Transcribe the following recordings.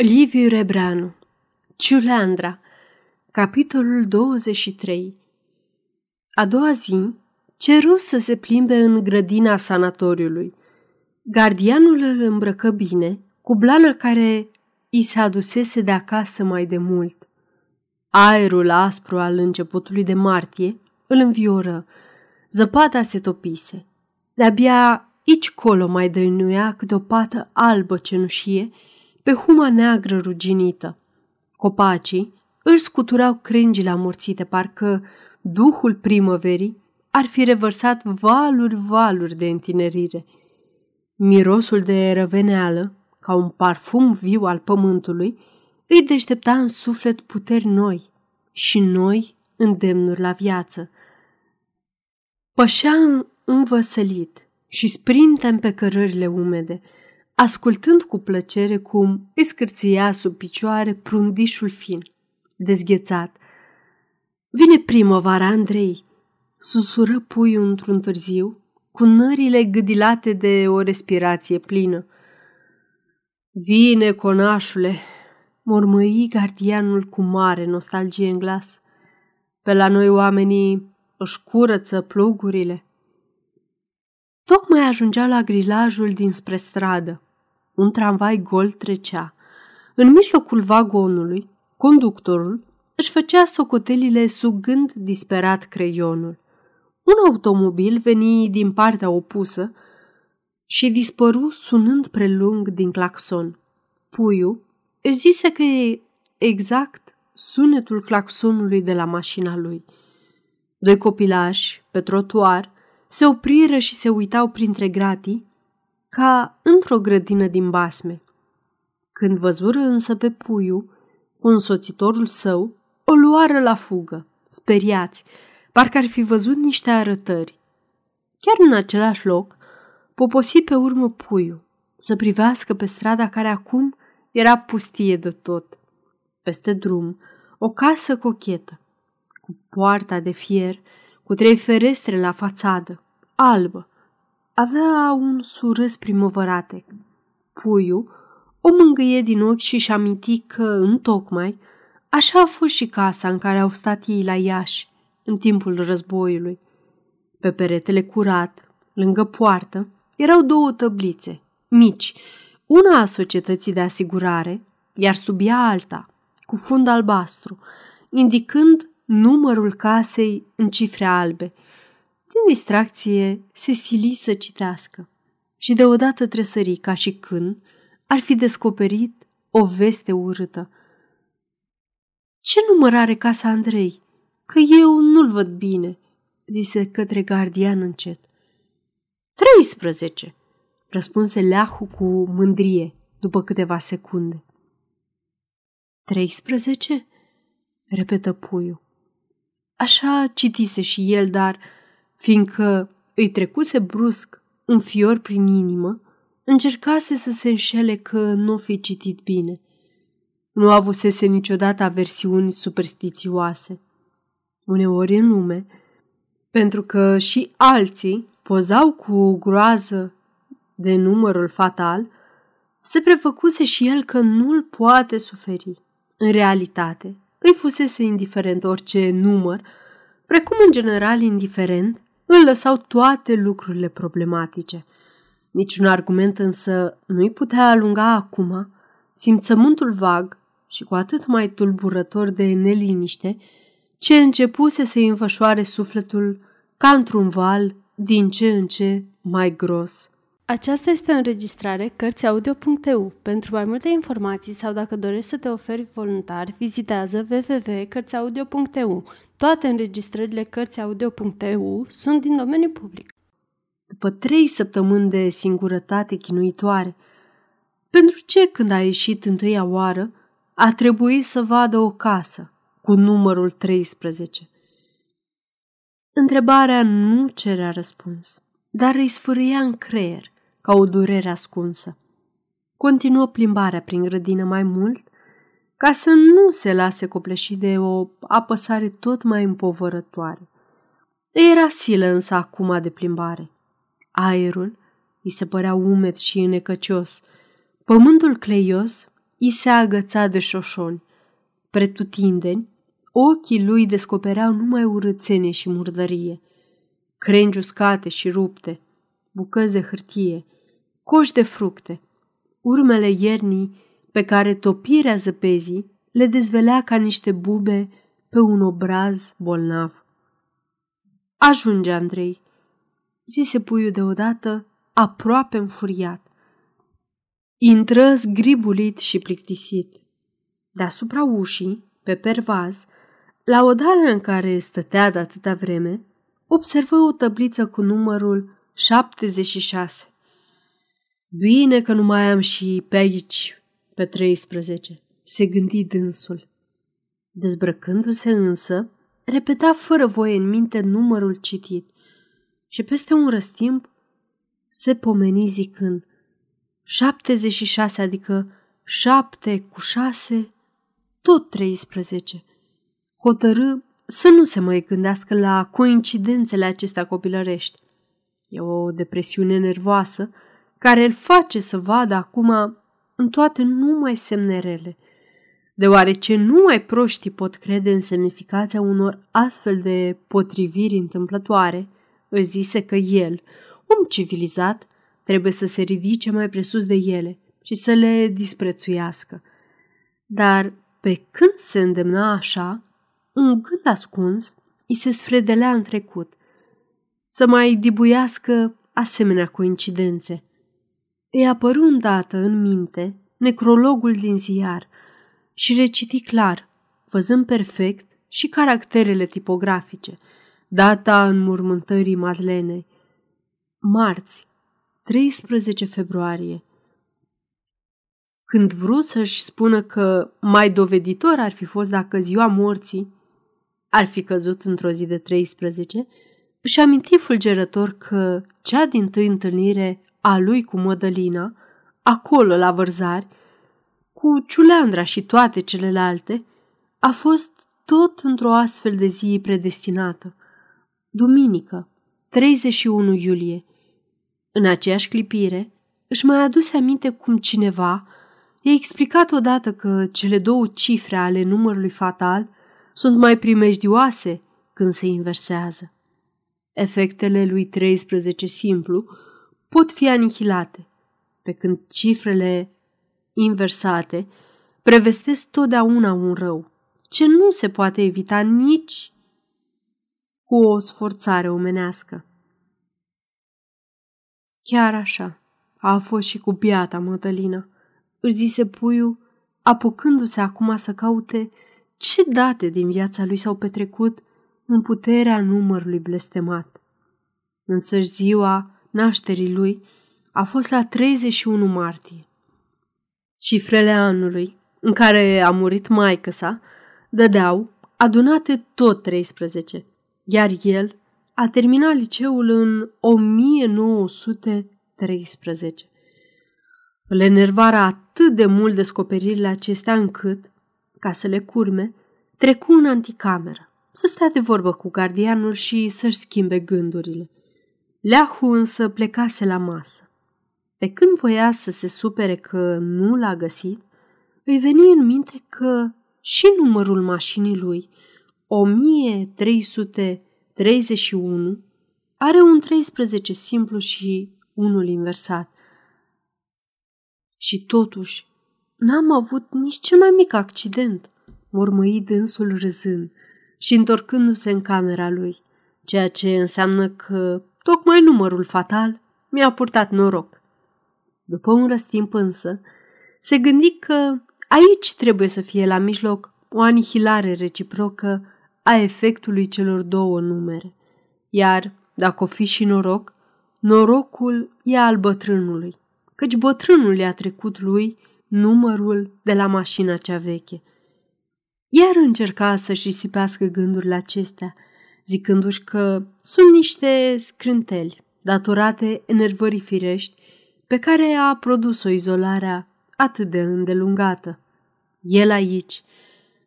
Liviu Rebreanu Ciuleandra Capitolul 23 A doua zi ceru să se plimbe în grădina sanatoriului. Gardianul îl îmbrăcă bine, cu blana care i se adusese de acasă mai de mult. Aerul aspru al începutului de martie îl învioră. Zăpada se topise. De-abia aici colo mai dăinuia câte o pată albă cenușie pe huma neagră ruginită. Copacii își scuturau crengile amorțite, parcă duhul primăverii ar fi revărsat valuri-valuri de întinerire. Mirosul de răveneală, ca un parfum viu al pământului, îi deștepta în suflet puteri noi și noi îndemnuri la viață. Pășea învăsălit și sprintem pe cărările umede, ascultând cu plăcere cum îi scârția sub picioare prundișul fin, dezghețat. Vine primăvara, Andrei, susură puiul într-un târziu, cu nările gâdilate de o respirație plină. Vine, conașule, mormăi gardianul cu mare nostalgie în glas. Pe la noi oamenii își curăță plugurile. Tocmai ajungea la grilajul dinspre stradă. Un tramvai gol trecea. În mijlocul vagonului, conductorul își făcea socotelile sugând disperat creionul. Un automobil veni din partea opusă și dispăru sunând prelung din claxon. Puiu își zise că e exact sunetul claxonului de la mașina lui. Doi copilași, pe trotuar, se opriră și se uitau printre gratii ca într-o grădină din basme. Când văzură însă pe puiu, cu însoțitorul său, o luară la fugă, speriați, parcă ar fi văzut niște arătări. Chiar în același loc, poposi pe urmă puiu, să privească pe strada care acum era pustie de tot. Peste drum, o casă cochetă, cu poarta de fier, cu trei ferestre la fațadă, albă, avea un surâs primăvăratec. Puiu o mângâie din ochi și-și aminti că, întocmai, așa a fost și casa în care au stat ei la Iași, în timpul războiului. Pe peretele curat, lângă poartă, erau două tăblițe, mici, una a societății de asigurare, iar sub ea alta, cu fund albastru, indicând numărul casei în cifre albe – din distracție, se sili să citească și deodată tresări ca și când ar fi descoperit o veste urâtă. Ce număr are casa Andrei? Că eu nu-l văd bine, zise către gardian încet. 13, răspunse leahu cu mândrie după câteva secunde. 13? repetă puiul. Așa citise și el, dar fiindcă îi trecuse brusc un fior prin inimă, încercase să se înșele că nu o fi citit bine. Nu avusese niciodată aversiuni superstițioase. Uneori în lume, pentru că și alții pozau cu groază de numărul fatal, se prefăcuse și el că nu-l poate suferi. În realitate, îi fusese indiferent orice număr, precum în general indiferent îl lăsau toate lucrurile problematice. Niciun argument însă nu-i putea alunga acum simțământul vag și cu atât mai tulburător de neliniște, ce începuse să-i înfășoare sufletul ca într-un val din ce în ce mai gros. Aceasta este o înregistrare Cărțiaudio.eu. Pentru mai multe informații sau dacă dorești să te oferi voluntar, vizitează www.cărțiaudio.eu. Toate înregistrările Cărțiaudio.eu sunt din domeniu public. După trei săptămâni de singurătate chinuitoare, pentru ce când a ieșit întâia oară, a trebuit să vadă o casă cu numărul 13? Întrebarea nu cerea răspuns, dar îi sfârâia în creier – ca o durere ascunsă. Continuă plimbarea prin grădină mai mult, ca să nu se lase copleșit de o apăsare tot mai împovărătoare. Era silă însă acum de plimbare. Aerul îi se părea umed și înecăcios, pământul cleios i se agăța de șoșoni. Pretutindeni, ochii lui descopereau numai urățenie și murdărie. Crengi uscate și rupte, bucăți de hârtie, coși de fructe, urmele iernii pe care topirea zăpezii le dezvelea ca niște bube pe un obraz bolnav. Ajunge, Andrei, zise puiul deodată, aproape înfuriat. Intră zgribulit și plictisit. Deasupra ușii, pe pervaz, la odală în care stătea de atâta vreme, observă o tăbliță cu numărul 76. Bine că nu mai am și pe aici, pe 13, se gândi dânsul. Dezbrăcându-se însă, repeta fără voie în minte numărul citit și peste un răstimp se pomeni zicând 76, adică 7 cu 6, tot 13. Hotărâ să nu se mai gândească la coincidențele acestea copilărești. E o depresiune nervoasă care îl face să vadă acum în toate numai semne rele. Deoarece numai proștii pot crede în semnificația unor astfel de potriviri întâmplătoare, își zise că el, om civilizat, trebuie să se ridice mai presus de ele și să le disprețuiască. Dar pe când se îndemna așa, un gând ascuns îi se sfredelea în trecut, să mai dibuiască asemenea coincidențe. Îi apăru îndată în minte necrologul din ziar și reciti clar, văzând perfect și caracterele tipografice, data înmormântării Madlenei. Marți, 13 februarie. Când vrut să-și spună că mai doveditor ar fi fost dacă ziua morții ar fi căzut într-o zi de 13, își aminti fulgerător că cea din tâi întâlnire a lui cu Mădălina, acolo la vărzari, cu Ciuleandra și toate celelalte, a fost tot într-o astfel de zi predestinată. Duminică, 31 iulie. În aceeași clipire, își mai aduse aminte cum cineva i-a explicat odată că cele două cifre ale numărului fatal sunt mai primejdioase când se inversează. Efectele lui 13 simplu pot fi anihilate, pe când cifrele inversate prevestesc totdeauna un rău, ce nu se poate evita nici cu o sforțare omenească. Chiar așa a fost și cu biata Mădălina, își zise puiul, apucându-se acum să caute ce date din viața lui s-au petrecut în puterea numărului blestemat. Însă ziua nașterii lui a fost la 31 martie. Cifrele anului în care a murit maică sa dădeau adunate tot 13, iar el a terminat liceul în 1913. Îl enervară atât de mult descoperirile acestea încât, ca să le curme, trecu în anticameră, să stea de vorbă cu gardianul și să-și schimbe gândurile. Leahu însă plecase la masă. Pe când voia să se supere că nu l-a găsit, îi veni în minte că și numărul mașinii lui, 1331, are un 13 simplu și unul inversat. Și totuși, n-am avut nici cel mai mic accident, mormăi dânsul râzând și întorcându-se în camera lui, ceea ce înseamnă că tocmai numărul fatal mi-a purtat noroc. După un răstimp însă, se gândi că aici trebuie să fie la mijloc o anihilare reciprocă a efectului celor două numere. Iar, dacă o fi și noroc, norocul e al bătrânului, căci bătrânul i-a trecut lui numărul de la mașina cea veche. Iar încerca să-și risipească gândurile acestea, zicându-și că sunt niște scrânteli datorate enervării firești pe care a produs-o izolarea atât de îndelungată. El aici,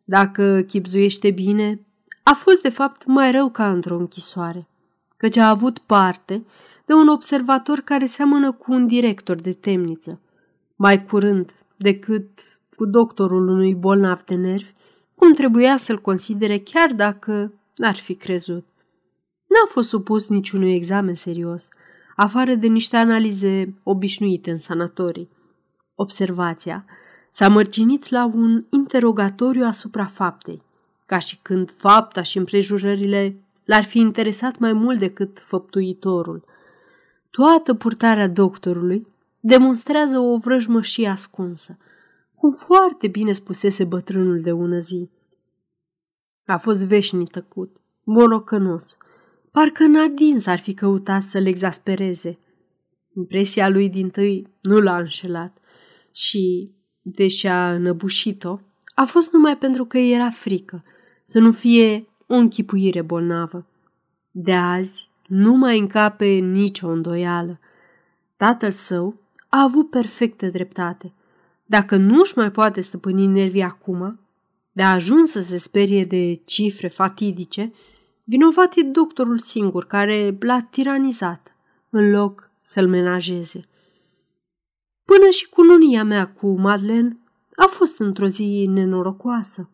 dacă chipzuiește bine, a fost de fapt mai rău ca într-o închisoare, căci a avut parte de un observator care seamănă cu un director de temniță, mai curând decât cu doctorul unui bolnav de nervi, cum trebuia să-l considere chiar dacă n-ar fi crezut. N-a fost supus niciunui examen serios, afară de niște analize obișnuite în sanatorii. Observația s-a mărginit la un interogatoriu asupra faptei, ca și când fapta și împrejurările l-ar fi interesat mai mult decât făptuitorul. Toată purtarea doctorului demonstrează o vrăjmășie ascunsă, cum foarte bine spusese bătrânul de ună zi. A fost veșnic tăcut, monocănos, parcă Nadin s-ar fi căutat să-l exaspereze. Impresia lui din tâi nu l-a înșelat și, deși a înăbușit-o, a fost numai pentru că era frică să nu fie o închipuire bolnavă. De azi nu mai încape nicio îndoială. Tatăl său a avut perfectă dreptate. Dacă nu-și mai poate stăpâni nervii acum, de a ajuns să se sperie de cifre fatidice, vinovat e doctorul singur care l-a tiranizat, în loc să-l menajeze. Până și cununia mea cu Madeleine a fost într-o zi nenorocoasă.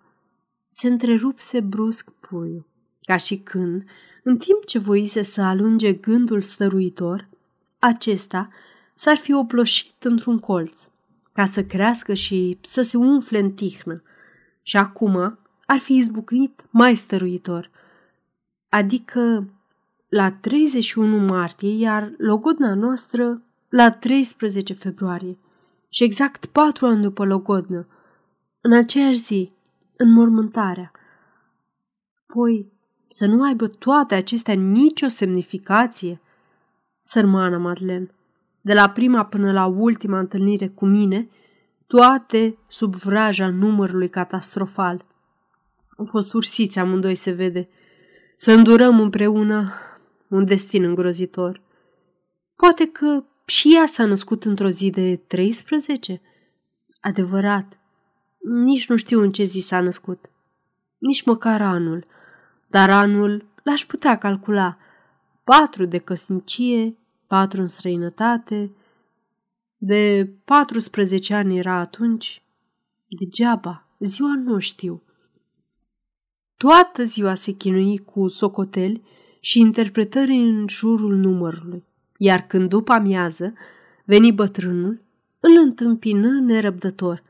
Se întrerupse brusc puiul, ca și când, în timp ce voise să alunge gândul stăruitor, acesta s-ar fi oploșit într-un colț, ca să crească și să se umfle în tihnă. Și acum ar fi izbucnit mai stăruitor, adică la 31 martie, iar logodna noastră la 13 februarie. Și exact patru ani după logodnă, în aceeași zi, în mormântarea. Poi, să nu aibă toate acestea nicio semnificație? Sărmana Madeleine, de la prima până la ultima întâlnire cu mine, toate sub vraja numărului catastrofal. Au fost ursiți amândoi, se vede. Să îndurăm împreună un destin îngrozitor. Poate că și ea s-a născut într-o zi de 13? Adevărat, nici nu știu în ce zi s-a născut. Nici măcar anul. Dar anul l-aș putea calcula. Patru de căsnicie, patru în străinătate. De 14 ani era atunci. Degeaba, ziua nu știu. Toată ziua se chinui cu socoteli și interpretări în jurul numărului, iar când după amiază veni bătrânul, îl întâmpină nerăbdător.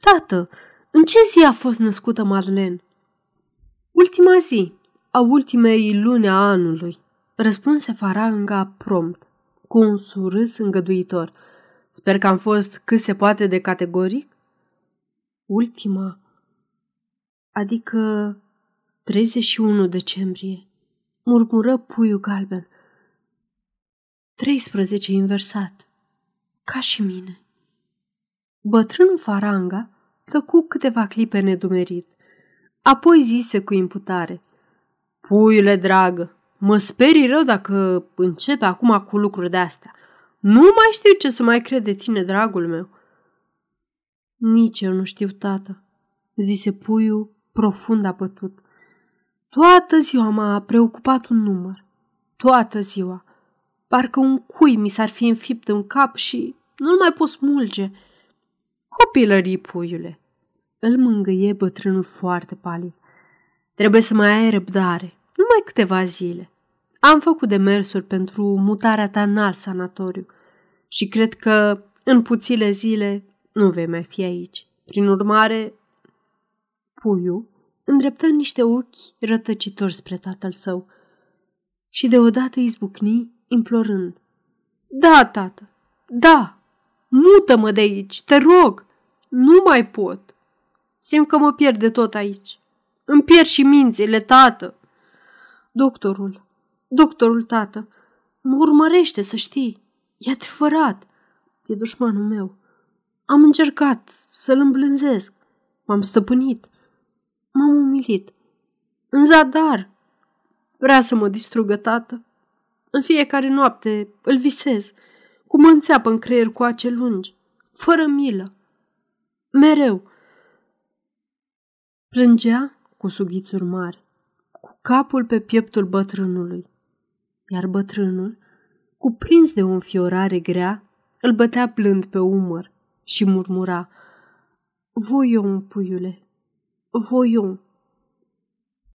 Tată, în ce zi a fost născută Madeleine? Ultima zi, a ultimei luni a anului, răspunse Faranga prompt, cu un surâs îngăduitor. Sper că am fost cât se poate de categoric? Ultima, adică 31 decembrie, murmură puiul galben. 13 inversat, ca și mine. Bătrânul Faranga tăcu câteva clipe nedumerit. Apoi zise cu imputare. Puiule dragă, mă sperii rău dacă începe acum cu lucruri de-astea. Nu mai știu ce să mai cred de tine, dragul meu. Nici eu nu știu, tată, zise puiul profund apătut. Toată ziua m-a preocupat un număr. Toată ziua. Parcă un cui mi s-ar fi înfipt în cap și nu-l mai pot smulge. Copilării, puiule, îl mângâie bătrânul foarte palid. Trebuie să mai ai răbdare, numai câteva zile. Am făcut demersuri pentru mutarea ta în alt sanatoriu și cred că în puțile zile nu vei mai fi aici. Prin urmare, puiul îndreptă niște ochi rătăcitori spre tatăl său și deodată izbucni implorând. Da, tată, da, mută-mă de aici, te rog, nu mai pot. Simt că mă pierd de tot aici. Îmi pierd și mințile, tată. Doctorul, doctorul, tată, mă urmărește, să știi. E adevărat. E dușmanul meu. Am încercat să-l îmblânzesc. M-am stăpânit. M-am umilit. În zadar. Vrea să mă distrugă, tată. În fiecare noapte îl visez, cu mă înțeapă în creier cu ace lungi, fără milă. Mereu, Plângea cu sughițuri mari, cu capul pe pieptul bătrânului, iar bătrânul, cuprins de o înfiorare grea, îl bătea blând pe umăr și murmura Voion, puiule, voion.